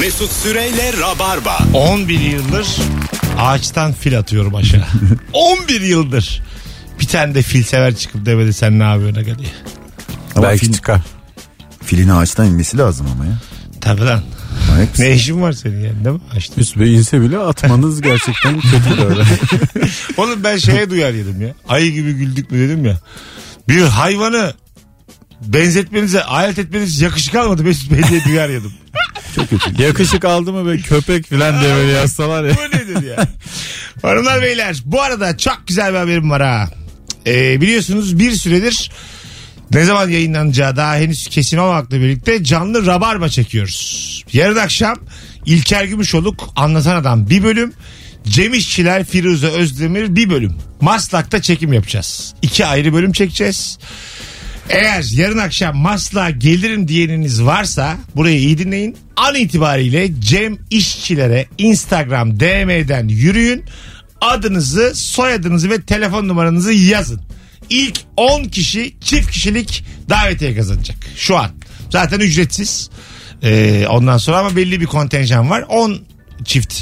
Mesut Süreyle Rabarba. 11 yıldır ağaçtan fil atıyorum aşağı. 11 yıldır. Bir tane de fil sever çıkıp demedi sen ne yapıyorsun aga diye. Ama Belki fil- çıkar. filin ağaçtan inmesi lazım ama ya. Tabii lan. Manyak mısın? Ne işin var senin yani değil mi? Ağaçta. Üst Bey inse bile atmanız gerçekten kötü böyle. Oğlum ben şeye duyar yedim ya. Ayı gibi güldük mü dedim ya. Bir hayvanı benzetmenize, alet etmeniz yakışık almadı Mesut Bey diye duyar yedim. Çok kötü. Yakışık aldı mı be köpek falan diye böyle yazsalar ya. Bu nedir ya? Hanımlar beyler bu arada çok güzel bir haberim var ha. Ee, biliyorsunuz bir süredir ne zaman yayınlanacağı daha henüz kesin olmakla birlikte canlı rabarba çekiyoruz. Yarın akşam İlker Gümüşoluk Anlatan Adam bir bölüm. Cem İşçiler Firuze Özdemir bir bölüm. Maslak'ta çekim yapacağız. İki ayrı bölüm çekeceğiz. Eğer yarın akşam Maslak'a gelirim diyeniniz varsa burayı iyi dinleyin. An itibariyle Cem İşçilere Instagram DM'den yürüyün. Adınızı, soyadınızı ve telefon numaranızı yazın. İlk 10 kişi çift kişilik davetiye kazanacak. Şu an. Zaten ücretsiz. Ee, ondan sonra ama belli bir kontenjan var. 10 çift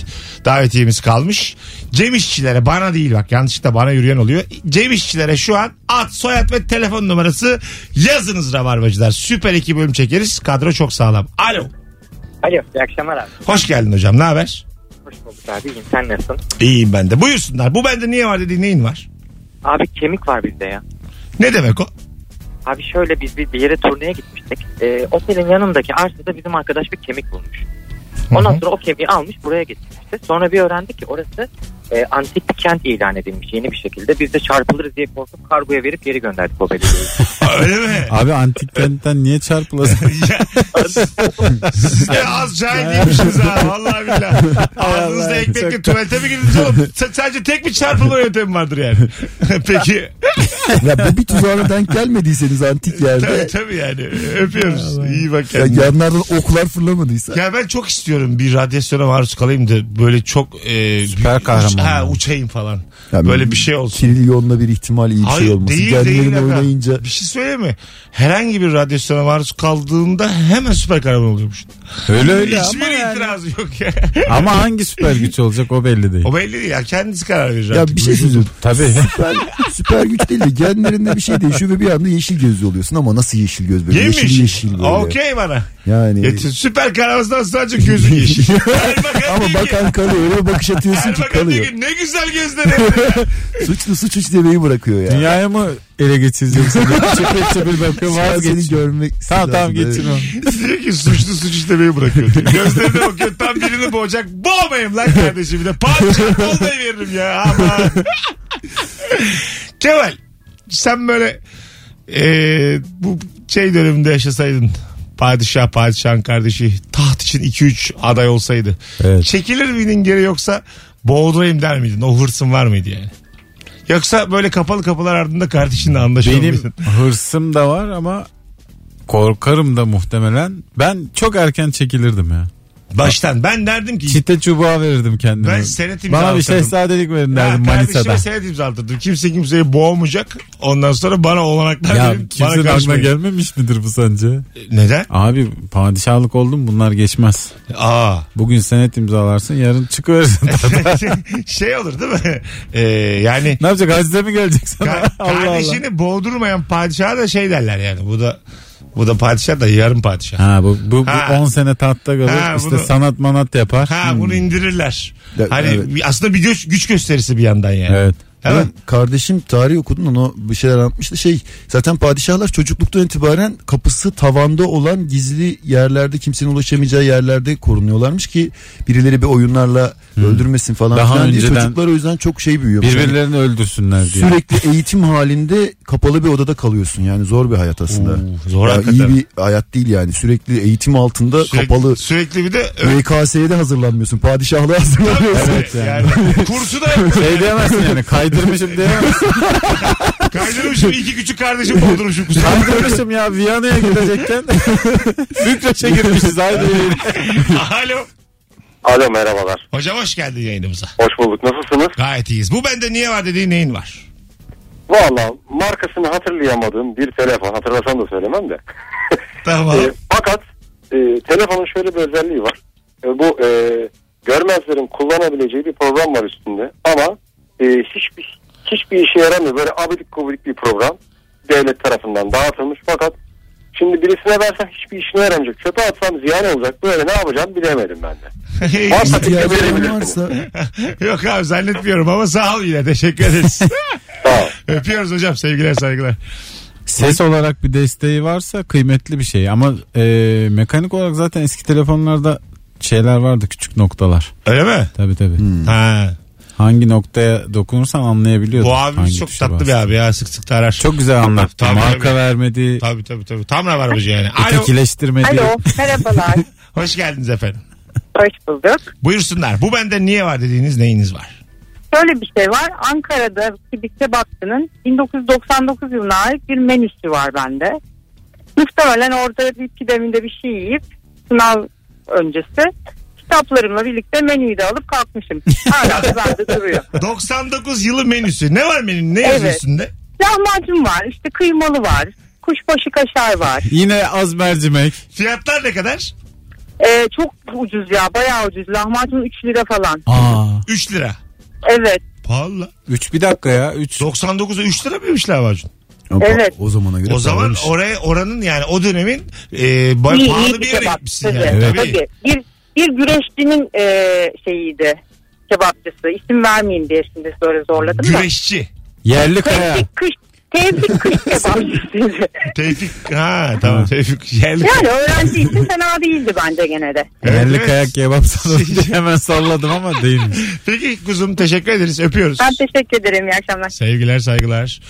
davetiyemiz kalmış. Cem İşçilere bana değil bak yanlışlıkla bana yürüyen oluyor. Cem İşçilere şu an ad, soyad ve telefon numarası yazınız Rabarbacılar. Süper iki bölüm çekeriz. Kadro çok sağlam. Alo. Alo iyi akşamlar abi. Hoş geldin hocam. Ne haber? Hoş bulduk abi iyiyim sen nasılsın? İyiyim ben de. Buyursunlar. Bu bende niye var dediğin neyin var? Abi kemik var bizde ya. Ne demek o? Abi şöyle biz bir, bir yere turneye gitmiştik. Ee, otelin yanındaki arsada bizim arkadaş bir kemik bulmuş. Ondan sonra o kemiği almış buraya getirmişti. Sonra bir öğrendik ki orası e, antik bir kent ilan edilmiş yeni bir şekilde. Biz de çarpılırız diye korkup kargoya verip geri gönderdik o belediyeyi. Öyle mi? Abi antik kentten niye çarpılasın? ya, ya az cahil değilmişsiniz ha. Vallahi billahi. Ağzınızda Allah, ekmekle tuvalete mi girdiniz oğlum? S- sadece tek bir çarpılma yöntemi vardır yani. Peki. ya bu bir tuzağına denk gelmediyseniz antik tabii yerde. tabii yani. Öpüyoruz. İyi bak Ya kendine. yanlardan oklar fırlamadıysa. Ya ben çok istiyorum bir radyasyona maruz kalayım da böyle çok e, Süper kahraman ha, uçayım falan. Ya böyle bir şey olsun. Trilyonla bir ihtimal iyi bir Hayır şey olması. değil değil. oynayınca Bir şey söyleyeyim mi? Herhangi bir radyasyona maruz kaldığında hemen süper kahraman oluyormuş. Öyle öyle Hiçbir ama yani. itirazı yok ya. Ama hangi süper güç olacak o belli değil. o belli değil ya. Kendisi karar verir. ya artık. bir şey söyleyeceğim. Tabii. Süper, süper güç değil de genlerinde bir şey değişiyor ve bir anda yeşil gözlü oluyorsun ama nasıl yeşil göz böyle Yemiş. yeşil yeşil böyle. Okey bana. Yani Yetin. Süper kahramandan sadece gözü yeşil. Ama diyor ki- bakan kalıyor öyle bir bakış atıyorsun ki diyor kalıyor. ki ne güzel gözleri. Suçlu suç üç demeyi bırakıyor ya. Dünyaya mı ele geçireceksin? Çepil çepil bakıyor Şu an seni vazgeç. görmek Tamam tamam lazım. geçin onu. diyor ki suçlu suç işlemeyi bırakıyor. Gözlerine bakıyor tam birini boğacak. Boğmayayım lan kardeşim bir de. Padişah olmayı veririm ya. Ama. Kemal sen böyle e, bu şey döneminde yaşasaydın padişah padişahın kardeşi taht için 2-3 aday olsaydı Evet. çekilir miydin geri yoksa boğdurayım der miydin o hırsın var mıydı yani yoksa böyle kapalı kapılar ardında kardeşinle anlaşıyor Benim muydun? hırsım da var ama korkarım da muhtemelen. Ben çok erken çekilirdim ya. baştan ben derdim ki Çite çubuğa verirdim kendime. Ben senet imza Bana bir şehzadelik verin Ya derdim kardeşime Manisa'da. senet imzalatırdım. Kimse kimseyi boğmayacak. Ondan sonra bana olanaklar Ya verin. Bana kimsenin aklına karışmayın. gelmemiş midir bu sence? Neden? Abi padişahlık oldum bunlar geçmez. Aa. Bugün senet imzalarsın yarın çıkıverirsin. şey olur değil mi? Ee, yani ne yapacak hacize mi gelecek sana? ka- Allah Allah. kardeşini boğdurmayan padişaha da şey derler yani. Bu da bu da padişah da yarım padişah. Ha, Ha bu, bu, bu Ha. 10 sene tahtta kalır Ha, işte bunu- sanat manat yapar. Hmm. bunu indirirler. Ya, hani evet. bir- aslında bir güç, güç gösterisi bir yandan yani. Evet. Mi? Benim kardeşim tarih okudun onu bir şeyler anlatmıştı. Şey zaten padişahlar çocukluktan itibaren kapısı tavanda olan gizli yerlerde kimsenin ulaşamayacağı yerlerde korunuyorlarmış ki birileri bir oyunlarla öldürmesin falan Daha filan diye çocuklar o yüzden çok şey büyüyor. Yani Birbirlerini öldürsünler diye. sürekli eğitim halinde kapalı bir odada kalıyorsun yani zor bir hayat aslında. Oo, zor Ya hakikaten. iyi bir hayat değil yani sürekli eğitim altında Sürekli, kapalı sürekli bir de YKS'ye de hazırlanmıyorsun padişahlığa hazırlanıyorsun. Evet, yani. Kursu da Şey diyemezsin yani kaydırmışım diyemezsin. kaydırmışım iki küçük kardeşim boğdurmuşum. kaydırmışım ya Viyana'ya gidecekken. Bükreş'e girmişiz haydi. Alo. Alo merhabalar. Hocam hoş geldin yayınımıza. Hoş bulduk. Nasılsınız? Gayet iyiyiz. Bu bende niye var dediğin neyin var? Valla markasını hatırlayamadığım bir telefon. Hatırlasam da söylemem de. Tamam. E, fakat e, telefonun şöyle bir özelliği var. e, bu e, görmezlerin kullanabileceği bir program var üstünde. Ama e, hiçbir hiçbir işe yaramıyor. Böyle abidik gubidik bir program devlet tarafından dağıtılmış fakat şimdi birisine versem hiçbir işine yaramayacak. Çöpe atsam ziyan olacak. Böyle ne yapacağım bilemedim ben de. Varsa fikir olan verebilirsiniz. varsa Yok abi zannetmiyorum ama sağ ol yine teşekkür ederiz. Sağ ol. Öpüyoruz hocam sevgiler saygılar. Ses olarak bir desteği varsa kıymetli bir şey ama e, mekanik olarak zaten eski telefonlarda şeyler vardı küçük noktalar. Öyle mi? Tabii tabii. Ha. Hangi noktaya dokunursan anlayabiliyordun. Bu abimiz çok tatlı bir bastığını. abi ya sık sık da arar. Çok güzel anlattı. Tabii, Marka tabii. vermedi. Tabii tabii tabii. Tam rabarbacı yani. Alo. Ötekileştirmedi. Alo merhabalar. Hoş geldiniz efendim. Hoş bulduk. Buyursunlar. Bu bende niye var dediğiniz neyiniz var? Şöyle bir şey var. Ankara'da bir kebapçının 1999 yılına ait bir menüsü var bende. Muhtemelen orada bir pideminde bir şey yiyip sınav öncesi kitaplarımla birlikte menüyü de alıp kalkmışım. Hala da bende duruyor. 99 yılı menüsü. Ne var menünün? Ne Evet. yazıyor üstünde? Lahmacun var, işte kıymalı var, kuşbaşı kaşar var. Yine az mercimek. Fiyatlar ne kadar? Ee, çok ucuz ya, bayağı ucuz. Lahmacun 3 lira falan. Aa. 3 lira. Evet. Pahalı. la. 3 bir dakika ya. 3. 99'a 3 lira mıymış lahmacun? Evet. o zamana göre O zaman pahalıymış. oraya oranın yani o dönemin e, ba- İyi, pahalı iyi bir bir yere kebap. gitmişsin Tabii, yani. Tabii. tabii. Bir, bir güreşçinin e, şeyiydi kebapçısı. İsim vermeyeyim diye şimdi böyle zorladım da. Güreşçi. Yerli kaya. Kış, Tevfik Kış kebapçısıydı. Tevfik. Ha tamam Tevfik. Yerli. yani öğrenci için fena değildi bence gene de. Evet, Yerli evet. kayak kebap salonu diye hemen salladım ama değilmiş. Peki kuzum teşekkür ederiz. Öpüyoruz. Ben teşekkür ederim. İyi akşamlar. Sevgiler saygılar.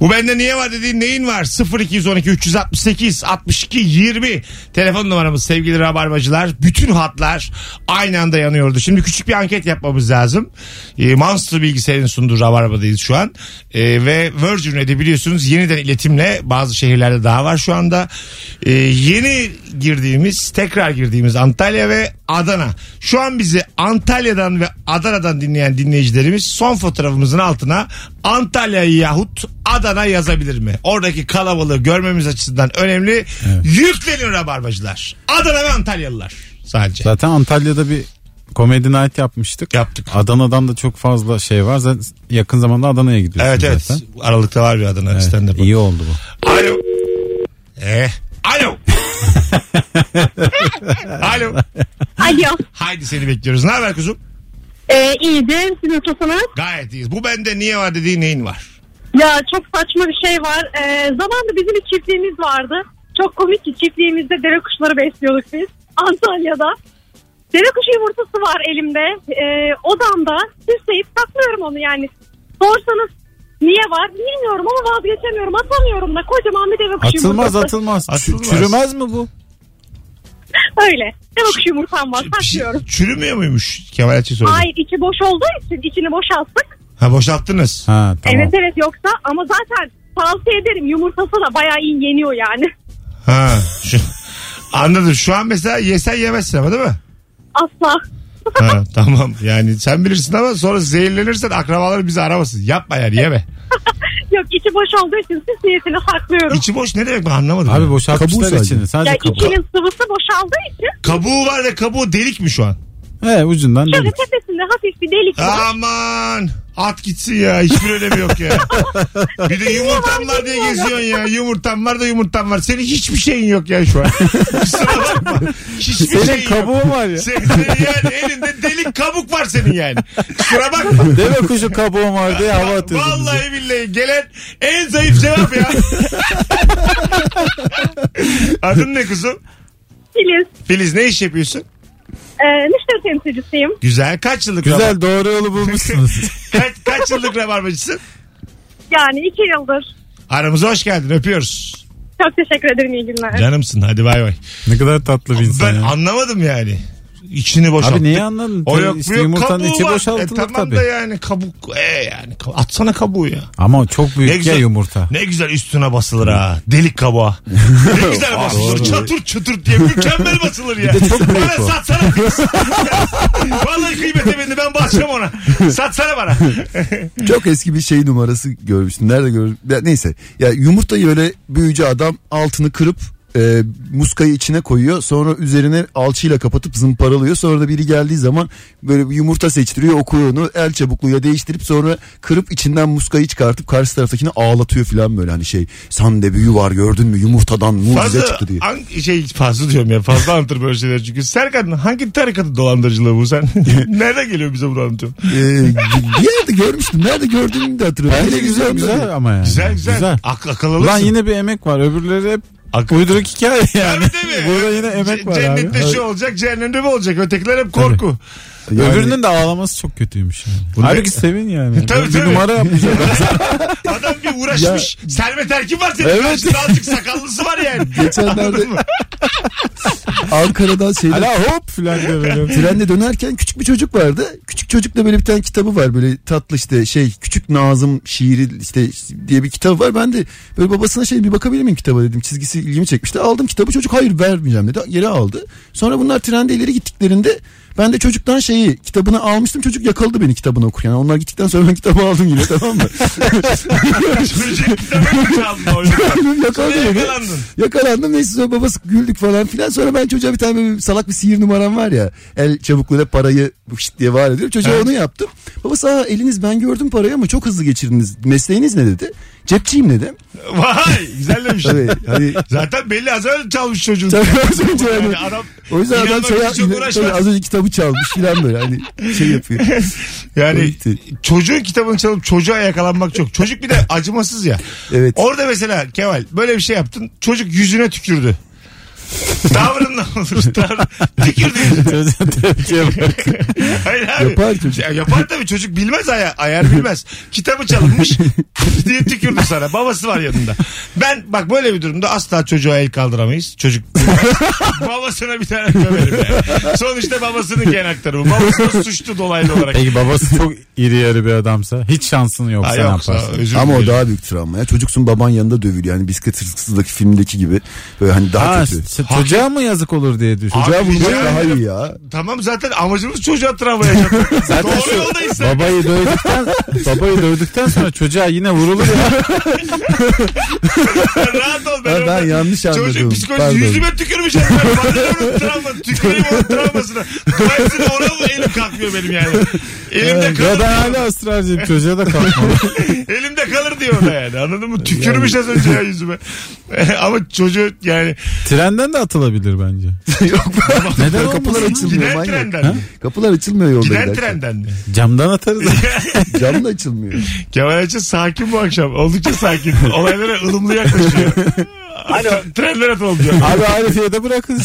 Bu bende niye var dediğin neyin var? 0212 368 62 20 telefon numaramız sevgili rabarbacılar. Bütün hatlar aynı anda yanıyordu. Şimdi küçük bir anket yapmamız lazım. E, Monster bilgisayarın sunduğu rabarbadayız şu an. E, ve Virgin Radio biliyorsunuz yeniden iletimle bazı şehirlerde daha var şu anda. E, yeni girdiğimiz tekrar girdiğimiz Antalya ve Adana. Şu an bizi Antalya'dan ve Adana'dan dinleyen dinleyicilerimiz son fotoğrafımızın altına Antalya yahut Adana yazabilir mi? Oradaki kalabalığı görmemiz açısından önemli. Yükleniyor rabarbacılar. Adana ve Antalyalılar sadece. Zaten Antalya'da bir Comedy Night yapmıştık. Yaptık. Adana'dan da çok fazla şey var. Zaten yakın zamanda Adana'ya gidiyorsun Evet evet. zaten. Aralıkta var bir Adana Evet, stand-up. iyi oldu bu. Alo. Eh. Alo. Alo. Alo. Haydi seni bekliyoruz. Ne haber kuzum? Ee, iyidir. Siz nasılsınız? Gayet iyiyiz. Bu bende niye var dediğin neyin var? Ya çok saçma bir şey var. Ee, zamanında bizim bir çiftliğimiz vardı. Çok komik ki çiftliğimizde dere kuşları besliyorduk biz. Antalya'da. Dere kuşu yumurtası var elimde. Ee, odamda süsleyip saklıyorum onu yani. Sorsanız niye var bilmiyorum ama vazgeçemiyorum. Atamıyorum da kocaman bir deve kuşu Atılmaz yumurtası. atılmaz. Atılmaz. Çürümez mi bu? Öyle. Deve kuşu yumurtam var saklıyorum. Çürümüyor muymuş Kemal Ayçi sordu. Hayır içi boş olduğu için içini boşalttık. Ha boşalttınız. Ha tamam. Evet evet yoksa ama zaten tavsiye ederim yumurtası da bayağı iyi yeniyor yani. Ha. Şu, anladım. Şu an mesela yesen yemezsin ama değil mi? Asla. Ha, tamam yani sen bilirsin ama sonra zehirlenirsen akrabaları bizi aramasın. Yapma yani yeme. Yok içi boş olduğu için süs niyetine saklıyorum. İçi boş ne demek ben anlamadım. Abi boşaltmışlar Kabuğu içini. Sadece Ya kabuğu. içinin sıvısı boşaldığı için Kabuğu var ve kabuğu delik mi şu an? He ucundan şöyle delik. tepesinde hafif bir delik var. Aman at gitsin ya hiçbir önemi yok ya. Bir de yumurtam var diye geziyorsun ya. Yumurtam var da yumurtam var. Senin hiçbir şeyin yok ya şu an. Kusura bakma. Hiçbir Senin şeyin yok. kabuğun var ya. Senin yani elinde delik kabuk var senin yani. Kusura bakma. Deve kuşu kabuğum var diye hava atıyorsun bize. Vallahi billahi gelen en zayıf cevap ya. Adın ne kızım? Filiz. Filiz ne iş yapıyorsun? E, müşteri temsilcisiyim. Güzel. Kaç yıllık rabar- Güzel doğru yolu bulmuşsunuz. kaç, kaç yıllık rabarbacısın? Yani iki yıldır. Aramıza hoş geldin. Öpüyoruz. Çok teşekkür ederim iyi günler. Canımsın. Hadi bay bay. ne kadar tatlı bir insan Ben ya. anlamadım yani. İçini boşalttık. Abi neyi anladın? O yok işte yumurtanın içi var. boşaltılır E, tamam tabii. da yani kabuk. E yani atsana kabuğu ya. Ama çok Ne büyük ya güzel, yumurta. ne güzel üstüne basılır ha. Delik kabuğa. ne güzel basılır. Çatır çatır diye mükemmel basılır ya. bana o. satsana kız. Vallahi kıymete bindi ben basacağım ona. Satsana bana. Çok eski bir şey numarası görmüştüm. Nerede gördüm? Ya neyse. Ya yumurtayı öyle büyücü adam altını kırıp e, muskayı içine koyuyor. Sonra üzerine alçıyla kapatıp zımparalıyor. Sonra da biri geldiği zaman böyle bir yumurta seçtiriyor okuyor onu el çabukluğuyla değiştirip sonra kırıp içinden muskayı çıkartıp karşı taraftakini ağlatıyor falan böyle hani şey sande büyü var gördün mü yumurtadan mucize Fazla çıktı diye. an- şey fazla diyorum ya fazla anlatır böyle şeyler çünkü. Serkan hangi tarikatın dolandırıcılığı bu sen? Nereden geliyor bize bunu anlatıyorsun? Ee, bir yerde görmüştüm. Nerede gördüğümü de hatırlıyorum. Bence güzel Televizyonda güzel ama yani. Güzel güzel. Güzel. Ak akıl alırsın. yine bir emek var. Öbürleri hep Ak- uyduruk hikaye yani. Tabii değil mi? Burada yine emek C- var Cennette abi. şu olacak cehennemde mi olacak? Ötekiler hep korku. Yani- Öbürünün de ağlaması çok kötüymüş yani. Bu ne? Halbuki sevin yani. Tabii, bir tabii. numara yapmış adam. Bir uğraşmış. Servet Erkin var senin Evet. karşında azıcık sakallısı var yani. Geçenlerde? Ankara'dan şeyde Hala hop filan diye böyle. Trende dönerken küçük bir çocuk vardı. Küçük çocukla böyle bir tane kitabı var. Böyle tatlı işte şey küçük Nazım şiiri işte diye bir kitabı var. Ben de böyle babasına şey bir bakabilir miyim kitaba dedim. Çizgisi ilgimi çekmişti. Aldım kitabı çocuk hayır vermeyeceğim dedi. Geri aldı. Sonra bunlar trende ileri gittiklerinde ben de çocuktan şeyi kitabını almıştım. Çocuk yakaladı beni kitabını okurken. Yani onlar gittikten sonra ben kitabı aldım yine tamam mı? Çocuk yakaladı beni. yakalandın. Yakalandım neyse sonra babası güldük falan filan. Sonra ben çocuğa bir tane böyle salak bir sihir numaram var ya. El çabukluğuyla parayı şıt diye var ediyorum. Çocuğa Evet. onu yaptım. Babası eliniz ben gördüm parayı ama çok hızlı geçirdiniz. Mesleğiniz ne dedi. Cepçiyim dedim. Vay güzel demiş. Tabii hani Zaten belli az önce çalmış çocuğun. Tabii az önce yani. Yani adam o yüzden adam şey için yap- çok tabii uğraşmaz. az önce kitabı çalmış filan böyle hani şey yapıyor. yani çocuğun kitabını çalıp çocuğa yakalanmak çok. Çocuk bir de acımasız ya. Evet. Orada mesela Kemal böyle bir şey yaptın. Çocuk yüzüne tükürdü. Tavrın ne olur? Tavrın- Tükürdü yüzüne. Çocuğa tepkiye bak. Hayır abi. Yapar çocuk. Ya yapar tabii çocuk bilmez aya, ayar bilmez. Kitabı çalınmış diye tükürdü sana. Babası var yanında. Ben bak böyle bir durumda asla çocuğa el kaldıramayız. Çocuk babasına bir tane döverim yani. Sonuçta babasının gen aktarımı. Babası da suçlu dolaylı olarak. Peki babası çok iri yarı bir adamsa hiç şansın yok Ha, sen yoksa yaparsın. Ama o daha büyük travma ya. Çocuksun baban yanında dövülüyor. Yani bisiklet hırsızlıktaki filmdeki gibi. Böyle hani daha Ha, kötü. s- çocuğa mı yazık olur diye düşün. Abi, Çocuğa vurmak rica daha ederim. iyi ya. Tamam zaten amacımız çocuğa travma yaşatmak. Doğru yoldayız sen. Babayı dövdükten babayı dövdükten sonra çocuğa yine vurulur ya. Rahat ol ben, Ben, ben yanlış anladım. Çocuk psikolojisi Pardon. yüzüme tükürmüş. Yani. Bana ne onun travma. Tüküreyim onun travmasına. Dolayısıyla ona mı elim kalkmıyor benim yani. Elimde ya kalır. ben hala ısrarcıyım çocuğa da kalkmalı. Elimde kalır diyor ona yani. Anladın mı? Tükürmüş az önce ya yüzüme. Ama çocuğu yani Trenden de atılabilir bence. Yok Neden kapılar açılmıyor giden manyak. trenden mi? Kapılar açılmıyor yolda Giden giderken. trenden mi? Camdan atarız. Cam da açılmıyor. Kemal Ayça sakin bu akşam. Oldukça sakin. Olaylara ılımlı yaklaşıyor. Alo. Trenler atıldı diyor. Abi Arifiye'de bırakın.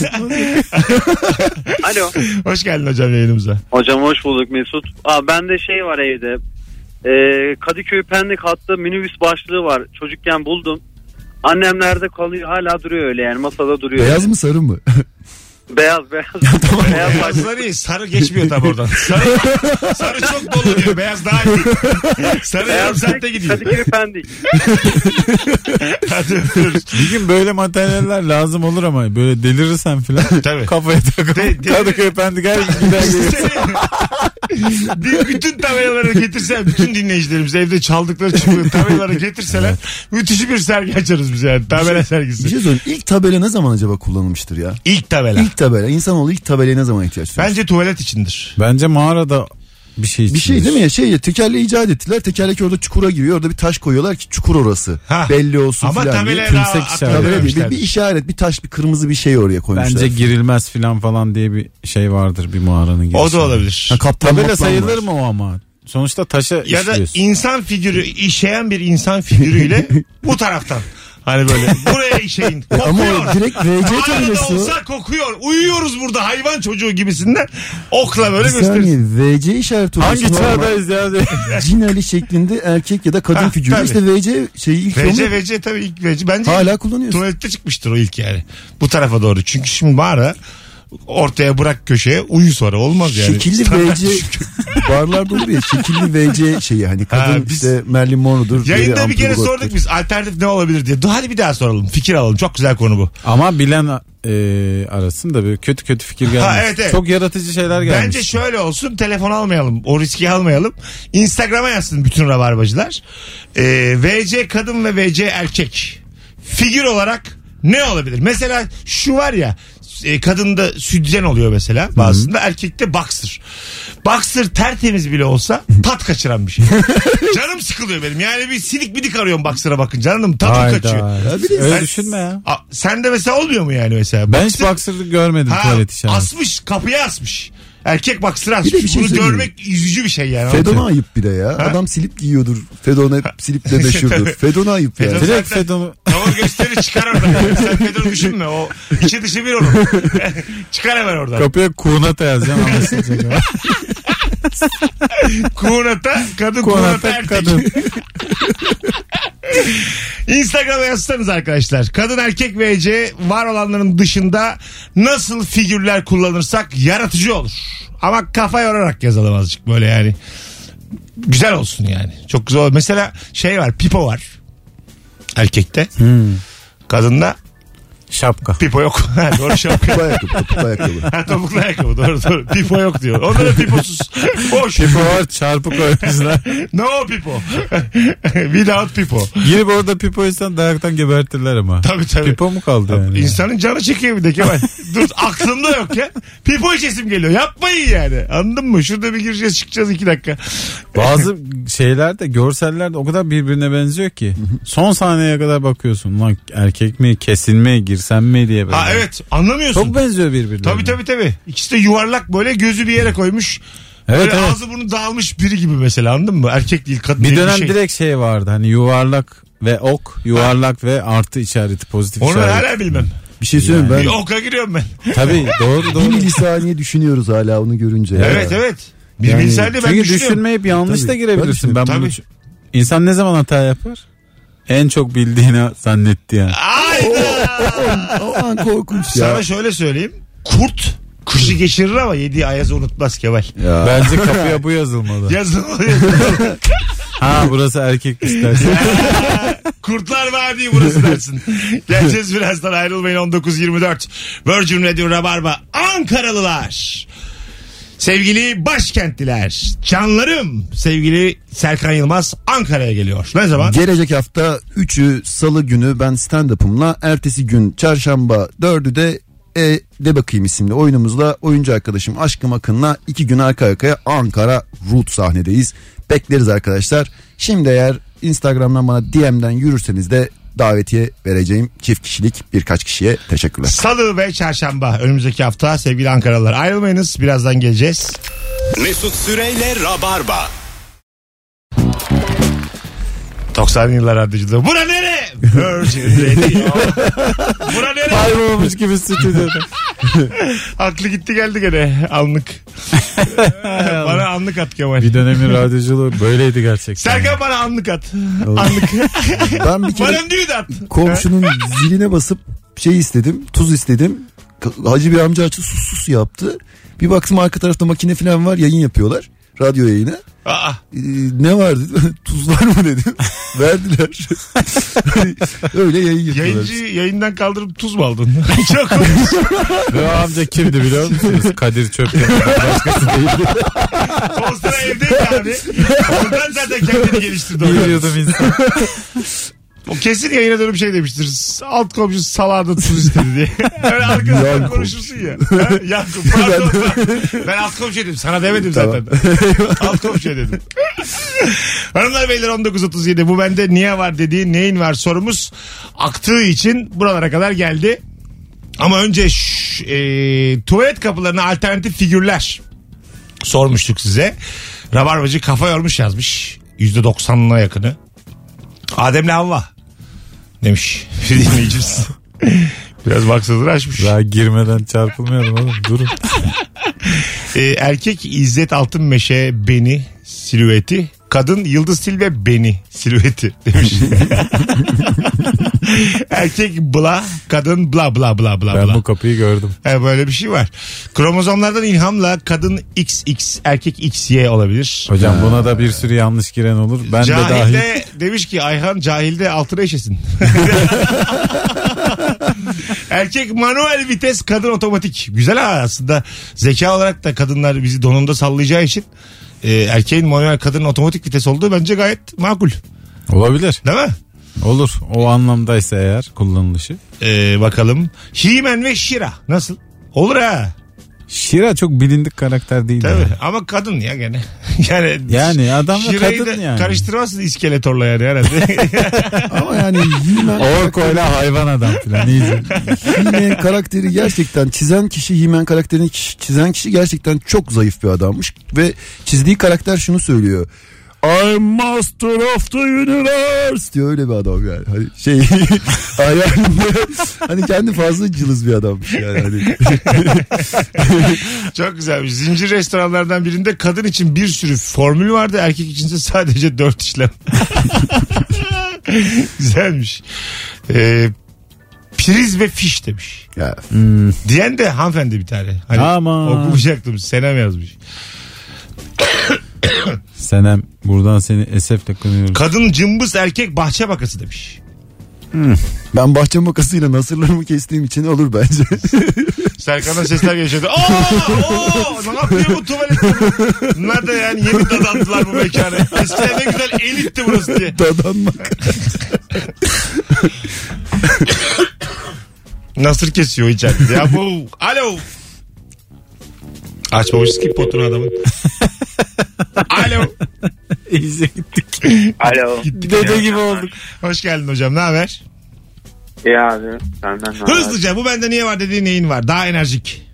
Alo. Hoş geldin hocam yayınımıza. Hocam hoş bulduk Mesut. Aa, bende şey var evde. Ee, Kadıköy Pendik hattı minibüs başlığı var. Çocukken buldum. Annem nerede kalıyor hala duruyor öyle yani masada duruyor. Beyaz mı sarı mı? Beyaz beyaz. beyaz başlığı. Beyazlar iyi. Sarı geçmiyor tabi oradan. Sarı, sarı çok dolu diyor. Beyaz daha iyi. Sarı yarım Beyaz saatte gidiyor. Kadıköy Pendik. Hadi öpüyoruz. Bir gün böyle materyaller lazım olur ama böyle delirirsen filan Tabii. kafaya takıp De- de- Kadıköy Pendik her gün gider gelir. Bir- bütün tabelaları getirsen bütün dinleyicilerimiz evde çaldıkları çıkıyor tabelaları getirseler müthiş bir sergi açarız biz yani tabela Bir sergisi. şey söyleyeyim. İlk tabela ne zaman acaba kullanılmıştır ya? İlk tabela. İlk tabela. İnsanoğlu ilk tabelaya ne zaman ihtiyaç duyar? Bence tuvalet içindir. Bence mağarada bir şey için. Bir şey değil mi ya şey ya tekerleği icat ettiler. Tekerlek orada çukura giriyor. Orada bir taş koyuyorlar ki çukur orası. Ha. Belli olsun Ama filan diye. işareti. Tabela değil. Bir, bir işaret bir taş bir kırmızı bir şey oraya koymuşlar. Bence girilmez filan falan diye bir şey vardır bir mağaranın girişinde. O da olabilir. Ha, kaptan Tabela sayılır var. mı o ama? Sonuçta taşa Ya da işliyorsun. insan figürü işeyen bir insan figürüyle bu taraftan. Hani böyle buraya işeyin. Kokuyor. Ama o direkt tabelası o. olsa kokuyor. Uyuyoruz burada hayvan çocuğu gibisinden. Okla böyle Bir gösterir. saniye VC işareti olması Hangi normal. çağdayız ya? Cin Ali şeklinde erkek ya da kadın Ha, figürü. tabii. İşte VC şeyi ilk VC VC tabii ilk VC. Bence hala kullanıyorsun. tuvalette çıkmıştır o ilk yani. Bu tarafa doğru. Çünkü şimdi mağara ortaya bırak köşeye uyu sonra olmaz yani. Şekilli VC barlarda olur ya şekilli VC şeyi hani kadın Ha, biz- işte Marilyn Monroe'dur. Yayında bir kere sorduk biz alternatif ne olabilir diye. Hadi bir daha soralım. Fikir alalım. Çok güzel konu bu. Ama bilen e, arasın da böyle kötü kötü fikir gelmiş. evet, evet. Çok yaratıcı şeyler gelmiş. Bence şöyle olsun. Telefon almayalım. O riski almayalım. Instagram'a yazsın bütün rabarbacılar. Ee, VC kadın ve VC erkek. Figür olarak Ne olabilir? Mesela şu var ya e, kadında sütyen oluyor mesela bazısında erkekte boxer. Boxer tertemiz bile olsa tat kaçıran bir şey. Canım sıkılıyor benim. Yani bir silik bidik arıyorum boxer'a bakın. Canım tadım Hayda. kaçıyor. Ya bir de Öyle Ben- düşünme ya. Aa, sende mesela olmuyor mu yani mesela? Ben hiç Boxer- boxer'lık görmedim Ha, tuvalet işareti. asmış kapıya asmış. Erkek boxer asmış. Bir de bir şey Bunu söyleyeyim. görmek üzücü bir şey yani. Fedon'a ayıp bir de ya. Adam silip giyiyordur. Fedon hep silip de meşhurdur. Fedon'a ayıp yani. Fedon- Direkt Zaten- Fedon'u Tavır gösteri çıkar oradan. Sen Fedon'u düşünme. O içi dışı bir onun. çıkar hemen oradan. kapıya kuğunata yazacağım anlaşılacak. Kuğunata, kadın kuğunata Kuğunata erkek. kadın. Instagram'a yazsanız arkadaşlar. Kadın erkek VC var olanların dışında nasıl figürler kullanırsak yaratıcı olur. Ama kafa yorarak yazalım azıcık böyle yani. Güzel olsun yani. Çok güzel olur. Mesela şey var pipo var. Erkekte. Kadında Şapka. pipo yok. Ha, Doğru şapka. Topuklu ayakkabı. Topuklu ayakkabı. Ha, topuklu ayakkabı doğru doğru. Pipo yok diyor. Onda da piposuz. Boş. Pipo var çarpı koymuşlar. No pipo. Without pipo. Girip orada pipoysan dayaktan gebertirler ama. Tabii tabii. Pipo mu kaldı yani? İnsanın canı çekiyor bir de Kemal. Dur aklımda yok ya. Pipo içesim geliyor. Yapmayın yani. Anladın mı? Şurada bir gireceğiz çıkacağız iki dakika. Bazı şeylerde görsellerde o kadar birbirine benziyor ki. Son saniyeye kadar bakıyorsun. Lan erkek mi kesin mi girsem mi diye böyle. Ha evet anlamıyorsun. Çok benziyor birbirine. Tabii tabii tabii. İkisi de yuvarlak böyle gözü bir yere koymuş. Evet, böyle evet. ağzı bunu dağılmış biri gibi mesela anladın mı? Erkek değil kadın Bir değil dönem şey. direkt şey vardı hani yuvarlak ve ok, yuvarlak ve artı işareti pozitif Onu işareti. hala bilmem. Bir şey söyleyeyim Bir ben. oka giriyorum ben. Tabii doğru Bir doğru. milisaniye düşünüyoruz hala onu görünce. ya. Evet evet. Bir Yani- milisade ben Çünkü düşünüyorum. düşünmeyip yanlış Tabii, da girebilirsin. Ben Tabii. bunu İnsan ne zaman hata yapar? En çok bildiğini zannetti yani. Ayda. O an korkunç ya. Sana şöyle söyleyeyim. Kurt kışı geçirir ama yediği ayazı unutmaz Kemal. Ya. Bence kapıya bu yazılmalı. Yazılmalı. Ha burası erkek istersen. Kurtlar Vadi burası dersin. Geleceğiz birazdan ayrılmayın 19.24. Virgin Radio Rabarba Ankaralılar. Sevgili başkentliler, canlarım sevgili Serkan Yılmaz Ankara'ya geliyor. Ne zaman? Gelecek hafta 3'ü salı günü ben stand-up'ımla ertesi gün çarşamba 4'ü de e, de bakayım isimli oyunumuzla oyuncu arkadaşım Aşkım Akın'la iki gün arka arkaya Ankara Root sahnedeyiz. Bekleriz arkadaşlar. Şimdi eğer Instagram'dan bana DM'den yürürseniz de davetiye vereceğim çift kişilik birkaç kişiye teşekkürler. Salı ve çarşamba önümüzdeki hafta sevgili Ankaralılar ayrılmayınız birazdan geleceğiz. Mesut Süreyle Rabarba. 90'lı yıllar radyoculuğu. Bura nere? Virgin Radio. Bura nere? Kaybolmuş gibi stüdyoda. Aklı gitti geldi gene anlık. bana anlık at Kemal. Bir dönemin radyoculuğu böyleydi gerçekten. Serkan bana anlık at. anlık. Ben bir kere bana düğün at. komşunun ziline basıp şey istedim tuz istedim. Hacı bir amca açı sus sus yaptı. Bir baktım arka tarafta makine falan var yayın yapıyorlar. Radyo yayını. Aa, Ee, ne var dedim. Tuz var mı dedim. Verdiler. Öyle yayın yapıyorlar. yayıncı yayından kaldırıp tuz mu aldın? Çok komik. Amca kimdi biliyor musunuz? Kadir Çöpten. Başkası değildi. O sıra evdeydi abi. Oradan zaten kendini geliştirdi. Biliyordum insan. O kesin yayına dönüp şey demiştir. Alt komşu salağa da tuz istedi diye. Öyle Yan konuşursun ya. Ha, Yakup pardon. ben alt komşu dedim. Sana demedim zaten. alt komşu dedim. Hanımlar beyler 19.37 bu bende niye var dediğin neyin var sorumuz aktığı için buralara kadar geldi. Ama önce şş, e, tuvalet kapılarına alternatif figürler sormuştuk size. Rabarbacı kafa yormuş yazmış. %90'ına yakını. Adem'le Havva demiş bir dinleyicimiz. Biraz maksadını açmış. Daha girmeden çarpılmayalım oğlum. Durun. Ee, erkek İzzet Altınmeşe beni silüeti. Kadın Yıldız Tilbe beni silüeti demiş. erkek bla, kadın bla bla bla bla Ben bla. bu kapıyı gördüm. Ha, böyle bir şey var. Kromozomlardan ilhamla kadın XX, erkek XY olabilir. Hocam buna da bir sürü yanlış giren olur. Ben de dahil. Cahilde demiş ki Ayhan cahilde altına eşesin. Erkek manuel vites kadın otomatik. Güzel ha aslında. Zeka olarak da kadınlar bizi donunda sallayacağı için e, erkeğin manuel kadının otomatik vites olduğu bence gayet makul. Olabilir. Değil mi? Olur. O anlamdaysa eğer kullanılışı. Ee, bakalım. He-Man ve Shira. Nasıl? Olur ha. Şira çok bilindik karakter değil. Tabii. yani. Ama kadın ya gene. yani Yani adam da Shira'yı kadın yani. Karıştırmazsın iskeletorla yani herhalde. Ama yani He-Man, Orkoyla hayvan adam falan iyice. He-Man karakteri gerçekten çizen kişi He-Man karakterini çi- çizen kişi gerçekten çok zayıf bir adammış ve çizdiği karakter şunu söylüyor. I'm master of the universe diyor öyle bir adam yani. Hani şey hayalinde hani kendi fazla cılız bir adammış yani. Hani. Çok güzelmiş. Zincir restoranlardan birinde kadın için bir sürü formül vardı. Erkek içinse sadece dört işlem. Güzelmiş. Ee, priz ve fiş demiş. Ya, Diyen de hanımefendi bir tane. Hani Aman. okumayacaktım. Senem yazmış. Senem buradan seni esefle kınıyorum. Kadın cımbız erkek bahçe bakası demiş. ben bahçe makasıyla nasırlarımı kestiğim için olur bence. Serkan'dan sesler geçiyordu. Aa, oo, ne yapıyor bu tuvalette? bu? Bunlar da yani yeni dadandılar bu mekana. Eskiden ne güzel elitti burası diye. Dadanmak. Nasır kesiyor içeride. Ya bu alo. Açmamışız ki potunu adamın. alo. İyice gittik. Alo. Dede gibi olduk. Hoş geldin hocam ne haber? İyi abi. Senden ne haber? Hızlıca bu bende niye var dediğin neyin var? Daha enerjik.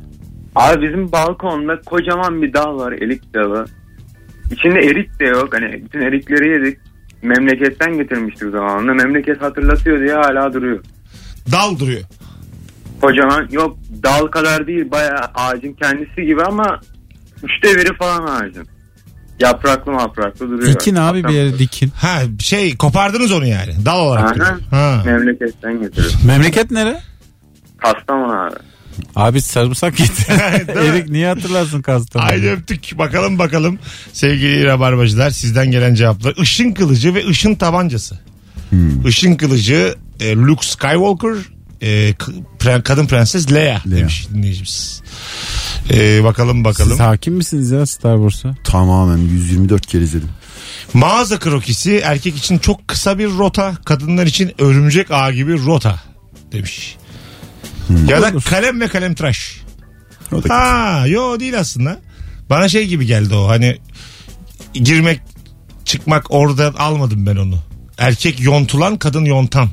Abi bizim balkonda kocaman bir dal var erik dalı. İçinde erik de yok. Hani bütün erikleri yedik. Memleketten getirmiştik zamanında. Memleket hatırlatıyor diye hala duruyor. Dal duruyor. Kocaman yok dal kadar değil bayağı ağacın kendisi gibi ama üçte biri falan ağacın. Yapraklı mapraklı duruyor. Dikin abi bir yere dikin. Ha şey kopardınız onu yani. Dal olarak. Aha. duruyor. Ha. Memleketten getiriyor. Memleket nere? Kastamonu abi. Abi sarımsak. Değil mi? Erik niye hatırlarsın Kastamonu? Haydi öptük. Bakalım bakalım sevgili rabarbacılar sizden gelen cevaplar. Işın kılıcı ve ışın tabancası. Işın kılıcı e, Luke Skywalker, e, k- pre- kadın prenses Leia, Leia. demiş dinleyicimiz. E, bakalım bakalım. Siz hakim misiniz ya Star Wars'a? Tamamen 124 kere izledim. Mağaza krokisi erkek için çok kısa bir rota, kadınlar için örümcek ağ gibi rota demiş. Ya da Olur. kalem ve kalem tıraş. O da Ha, yo değil aslında. Bana şey gibi geldi o hani girmek çıkmak oradan almadım ben onu. Erkek yontulan kadın yontan.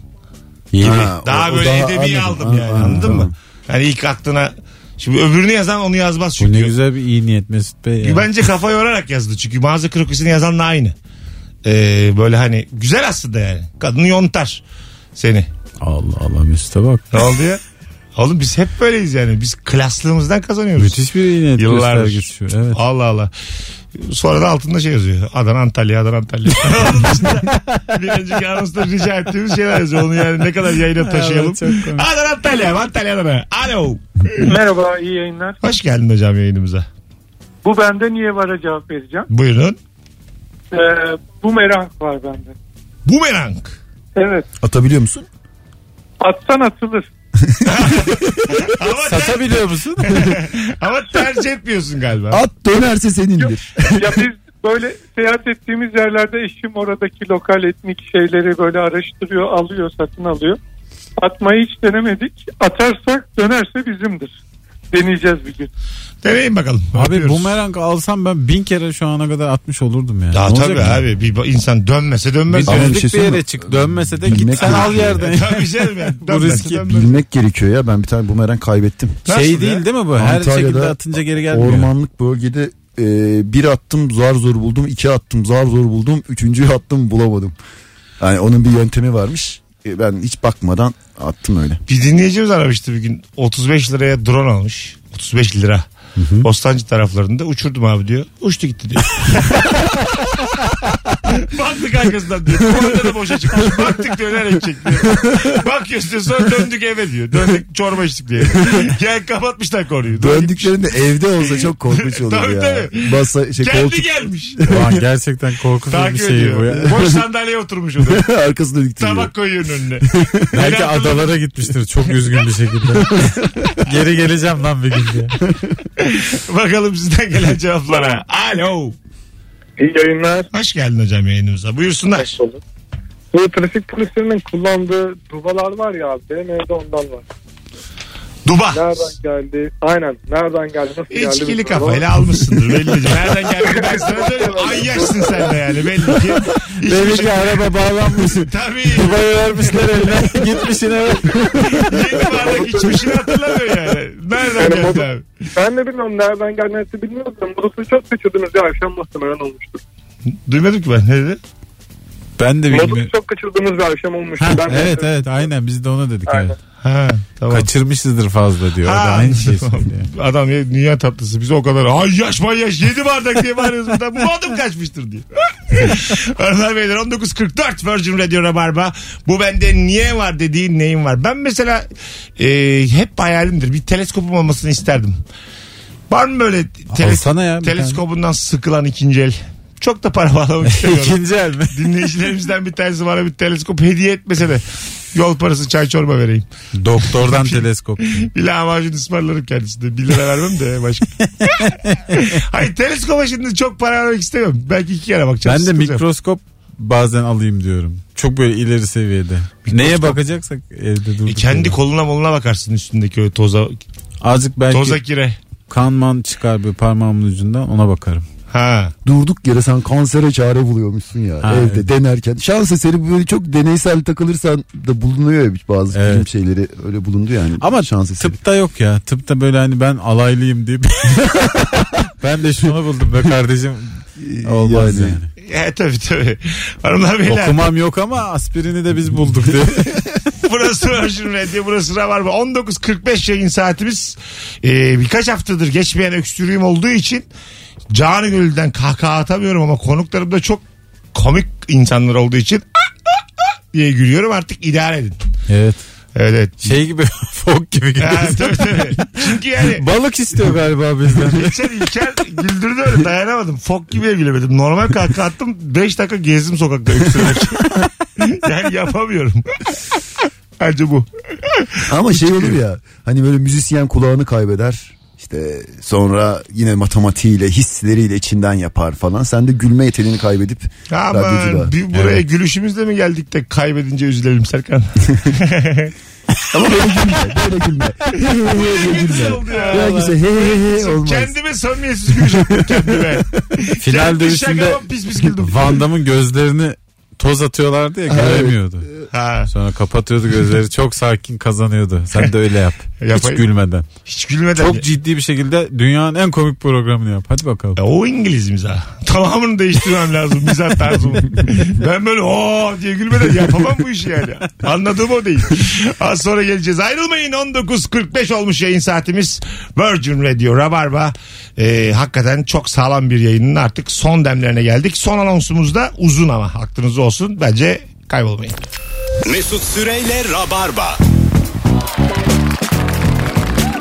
Ha, Daha o- o böyle daha edebi anladım. aldım yani anladın mı? Yani ilk aklına şimdi öbürünü yazan onu yazmaz Bu çünkü. ne güzel bir iyi niyet Mesut Bey ya. Bence kafa yorarak yazdı çünkü mağaza krokisini yazanla aynı. Ee, böyle hani güzel aslında yani. Kadın yontar seni. Allah Allah Mesut'a bak. Ne oldu ya? Oğlum biz hep böyleyiz yani. Biz klaslığımızdan kazanıyoruz. Müthiş bir iyi niyet Yıllardır. şu. Evet. Allah Allah. Sonra da altında şey yazıyor. Adana Antalya, Adana Antalya. bir önceki anonsta rica ettiğimiz şeyler yazıyor. Onu yani ne kadar yayına taşıyalım. Evet. Adana Antalya, Antalya Adana. Alo. Merhaba iyi yayınlar. Hoş geldin hocam yayınımıza. Bu bende niye vara cevap vereceğim. Buyurun. Ee, bu merak var bende. Bumerang. Evet. Atabiliyor musun? Atsan atılır. Ama, ter- Satabiliyor musun? ama tercih etmiyorsun galiba. At dönerse senindir. ya biz böyle seyahat ettiğimiz yerlerde eşim oradaki lokal etnik şeyleri böyle araştırıyor, alıyor, satın alıyor. Atmayı hiç denemedik. Atarsak dönerse bizimdir. Deneyeceğiz bir gün. Deneyin bakalım. Abi Yapıyoruz. bumerang alsam ben bin kere şu ana kadar atmış olurdum yani. Ya Ne tabii olacak abi bir insan dönmese dönmez. Bir Ama bir şey bir yere söyleyeyim mi? çık. Dönmese de git Bilmek sen al gerekiyor. yerden. Tabii canım yani. Bu Dönmese riski dönmez. Bilmek gerekiyor ya. Ben bir tane bumerang kaybettim. Nasıl şey ya? değil değil mi bu? Her Antalya'da şekilde atınca geri gelmiyor. Ormanlık bölgede e, bir attım zar zor buldum. iki attım zar zor buldum. Üçüncüyü attım bulamadım. Yani onun bir yöntemi varmış. E, ben hiç bakmadan attım öyle. Bir dinleyicimiz aramıştı bir gün 35 liraya drone almış. 35 lira. Bostancı taraflarında uçurdum abi diyor. Uçtu gitti diyor. Baktık arkasından diyor. Orada da boşa çıkmış. Baktık gidecek diyor. Bakıyoruz diyor sonra döndük eve diyor. Döndük çorba içtik diye. Gel kapatmışlar konuyu. Döndüklerinde evde olsa çok korkunç olur Tabii, ya. tabii. Masa, şey, Kendi koltuk gelmiş. Ulan gerçekten korkunç bir şey ediyor. bu ya. Boş sandalyeye oturmuş o da. arkasında diktiriyor. Tabak koyuyor önüne. Belki adalara gitmiştir çok üzgün bir şekilde. Geri geleceğim lan bir gün diye. Bakalım sizden gelen cevaplara. Alo. İyi yayınlar. Hoş geldin hocam yayınımıza. Buyursunlar. Bu trafik polislerinin kullandığı dubalar var ya abi. Benim evde ondan var. Duba. Nereden geldi? Aynen. Nereden geldi? Nasıl geldi? İçkili bilmiyorum kafayla almışsındır belli. Nereden geldi ben sana söyleyeyim. Ay yaşsın sen de yani belli ki. Belli ki araba bağlanmış. Tabii. Dubayı vermişler eline. Gitmişsin evet. Yeni bardak içmişini hatırlamıyor yani. Nereden Yani geldi moda- abi? Ben de bilmiyorum nereden geldiğini bilmiyorum. da Modusunu çok kaçırdığımız bir akşam muhtemelen olmuştur. Duymadım ki ben. Ne dedi? Ben de Modusu bilmiyorum. çok kaçırdığımız bir akşam olmuştur. Ha, ben de- evet evet aynen biz de ona dedik Aynen. evet. Ha tamam. Kaçırmışızdır fazla diyor. Ha, aynı şeyi söylüyor. Adam ya, dünya tatlısı. Biz o kadar ay yaş may yaş yedi bardak diye bağırıyoruz. burada. Modum kaçmıştır diye. Hanımlar beyler 19.44 Virgin Radio Rabarba. Bu bende niye var dediğin neyin var? Ben mesela e, hep hayalimdir. Bir teleskopum olmasını isterdim. Var mı böyle teles- ya teleskobundan sıkılan ikinci el? Çok da para bağlamak istemiyorum. İkinci el mi? Dinleyicilerimizden bir tanesi bana bir teleskop hediye etmese de yol parası çay çorba vereyim. Doktordan teleskop. Bir lahmacun ısmarlarım kendisine. Bir lira vermem de başka. Hayır teleskopa şimdi çok para vermek istemiyorum. Belki iki kere bakacağım. Ben de sıkılacağım. mikroskop bazen alayım diyorum. Çok böyle ileri seviyede. Neye bakacaksak evde durduk. E kendi yere. koluna moluna bakarsın üstündeki öyle toza, Azıcık belki toza kire. kanman çıkar bir parmağımın ucundan ona bakarım. Ha. Durduk yere sen kansere çare buluyormuşsun ya Ha, evde evet. denerken. Şans eseri böyle çok deneysel takılırsan da bulunuyor ya bazı Evet. bilim şeyleri öyle bulundu yani. Ama şans eseri. tıpta yok ya. Tıpta böyle hani ben alaylıyım deyip ben de şunu buldum be kardeşim. Olmaz yani. E, tabii tabii. Hanımlar beyler. Okumam yok ama aspirini de biz bulduk diye. burası Virgin Radio burası Rabarba 19.45 yayın saatimiz Ee, birkaç haftadır geçmeyen öksürüğüm olduğu için canı gönülden kahkaha atamıyorum ama konuklarım da çok komik insanlar olduğu için diye gülüyorum artık idare edin. evet. Evet evet. Şey gibi fok gibi Ha, tabii tabii. Çünkü yani Balık istiyor galiba bizden. geçen İlker güldürdü öyle dayanamadım. Fok gibi gülemedim. Normal kahkaha attım 5 dakika gezdim sokakta öksürerek. yani yapamıyorum. Bence bu. Ama şey olur ya hani böyle müzisyen kulağını kaybeder. İşte sonra yine matematiğiyle hisleriyle içinden yapar falan. Sen de gülme yeteneğini kaybedip Aman radyoculuğa. bir buraya Evet. gülüşümüzle mi geldik de kaybedince üzülelim Serkan? Ama böyle gülme. Böyle gülme. böyle gülme. Ya güzel he he he olmaz. Kendime samimiyetsiz gülüşüm kendime. Final Kendi dövüşünde. Van Damme'ın gözlerini toz atıyorlardı ya göremiyordu. Ha, Sonra kapatıyordu gözleri çok sakin kazanıyordu. Sen de öyle yap. Hiç Yapayım. gülmeden. hiç gülmeden. Çok ciddi bir şekilde dünyanın en komik programını yap. Hadi bakalım. Ya o İngiliz mizah. Tamamını değiştirmem lazım mizah tarzımı. ben böyle o diye gülmeden yapamam bu işi yani. Anladığım o değil. Az sonra geleceğiz. Ayrılmayın 19.45 olmuş yayın saatimiz. Virgin Radio Rabarba. Ee, hakikaten çok sağlam bir yayının artık son demlerine geldik. Son anonsumuz da uzun ama aklınızda olsun. Bence kaybolmayın. Mesut Süreyle Rabarba.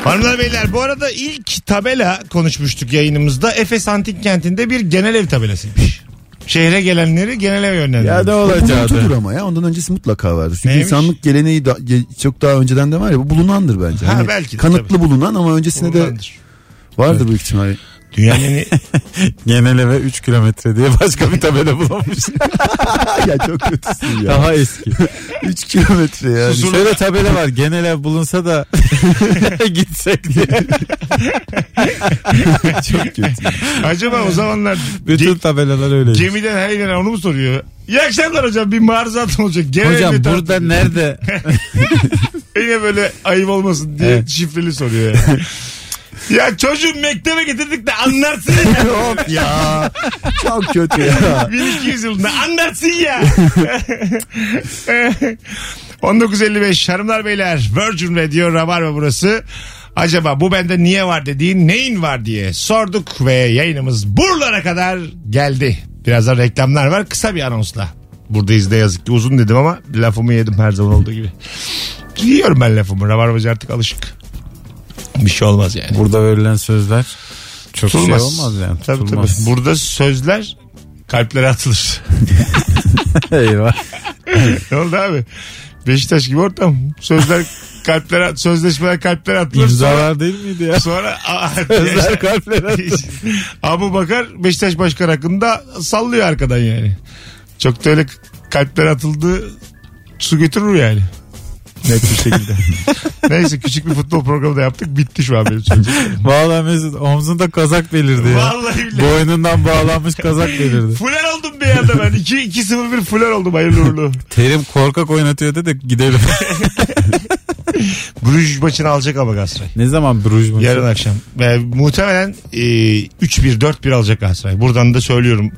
Hanımlar beyler bu arada ilk tabela konuşmuştuk yayınımızda. Efes Antik Kenti'nde bir genel ev tabelasıymış. Şehre gelenleri genel eve yönlendiriyor. Ya ne Bu olacaktı? buluntudur ama ya ondan öncesi mutlaka vardır. Çünkü Neymiş? insanlık geleneği da, çok daha önceden de var ya bu bulunandır bence. Ha, Hani belki de, kanıtlı tabii. bulunan ama öncesinde de Bundandır. vardır büyük ihtimalle. Dünyanın en iyi- Genel eve 3 kilometre diye başka bir tabela bulamamış. ya çok kötüsün ya. Daha eski. 3 kilometre ya. Susurluk- Şöyle tabela var. Genel ev bulunsa da gitsek diye. çok kötü. Acaba o zamanlar Bütün tabelalar öyle. gemiden her inen onu mu soruyor? İyi akşamlar hocam bir maruzatım olacak. Genel Hocam burada nerede? Yine böyle ayıp olmasın diye Evet. şifreli soruyor yani. ya çocuğu mektebe getirdik de anlarsın ya. Yok ya. Çok kötü ya. 1200 yılında anlarsın ya. 1955 hanımlar beyler Virgin Radio Rabarba burası. Acaba bu bende niye var dediğin neyin var diye sorduk ve yayınımız buralara kadar geldi. Birazdan reklamlar var kısa bir anonsla. Buradayız da yazık ki uzun dedim ama lafımı yedim her zaman olduğu gibi. Yiyorum ben lafımı. Rabarbacı artık alışık. Bir şey olmaz yani. Burada verilen sözler çok Tutulmaz. şey olmaz yani. Tabii, Tutulmaz. tabii. Burada sözler kalplere atılır. Eyvah. ne oldu abi? Beşiktaş gibi ortam. Sözler kalplere, sözleşmeler kalplere atılır. Sonra, İmzalar değil miydi ya? sonra Sözler kalplere atılır. Abu Bakar Beşiktaş Başkan hakkında sallıyor arkadan yani. Çok da öyle kalpler atıldı su götürür yani. Net bir şekilde. Neyse küçük bir futbol programı da yaptık. Bitti şu an benim söyleyeceklerim. Vallahi Mesut omzunda kazak belirdi ya. Vallahi billahi. Boynundan bağlanmış kazak belirdi. Fular oldum bir anda ben. 2-0-1 fular oldum hayırlı uğurlu. Terim korkak oynatıyor de gidelim. Bruges maçını alacak ama Galatasaray. ne zaman Bruges maçı? Yarın akşam. Ve muhtemelen e, 3-1 4-1 alacak Galatasaray. Buradan da söylüyorum.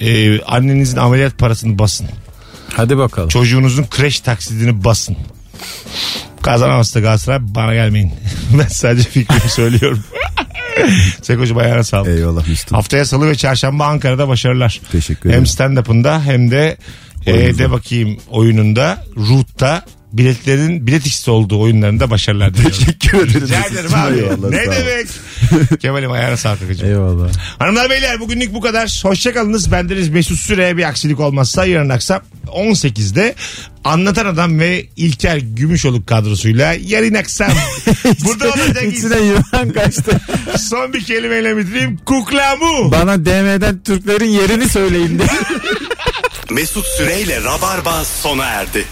E, annenizin ameliyat parasını basın. Hadi bakalım. Çocuğunuzun kreş taksidini basın. Kazanamazsa Galatasaray bana gelmeyin. ben sadece fikrimi söylüyorum. Sekocuğum ayağına sağlık. Eyvallah Mesut. Haftaya salı ve çarşamba Ankara'da başarılar. Teşekkür Hem ederim. stand-up'ında hem de e, de bakayım oyununda, Root'ta biletlerin bilet X'te olduğu oyunlarında başarılar diliyorum. Teşekkür ederim. Rica ederim abi. Ne demek? Kemal'im ayağına sağlık Akıcığım. Eyvallah. Hanımlar beyler bugünlük bu kadar. Hoşçakalınız. Bendeniz Mesut Süre bir aksilik olmazsa yarın akşam 18'de Anlatan Adam ve İlker Gümüşoluk kadrosuyla yarın akşam burada olacak İçine yılan kaçtı. son bir kelimeyle bitireyim. Kuklamu. Bana DM'den Türklerin yerini söyleyin de. Mesut Süreyle Rabarba sona erdi.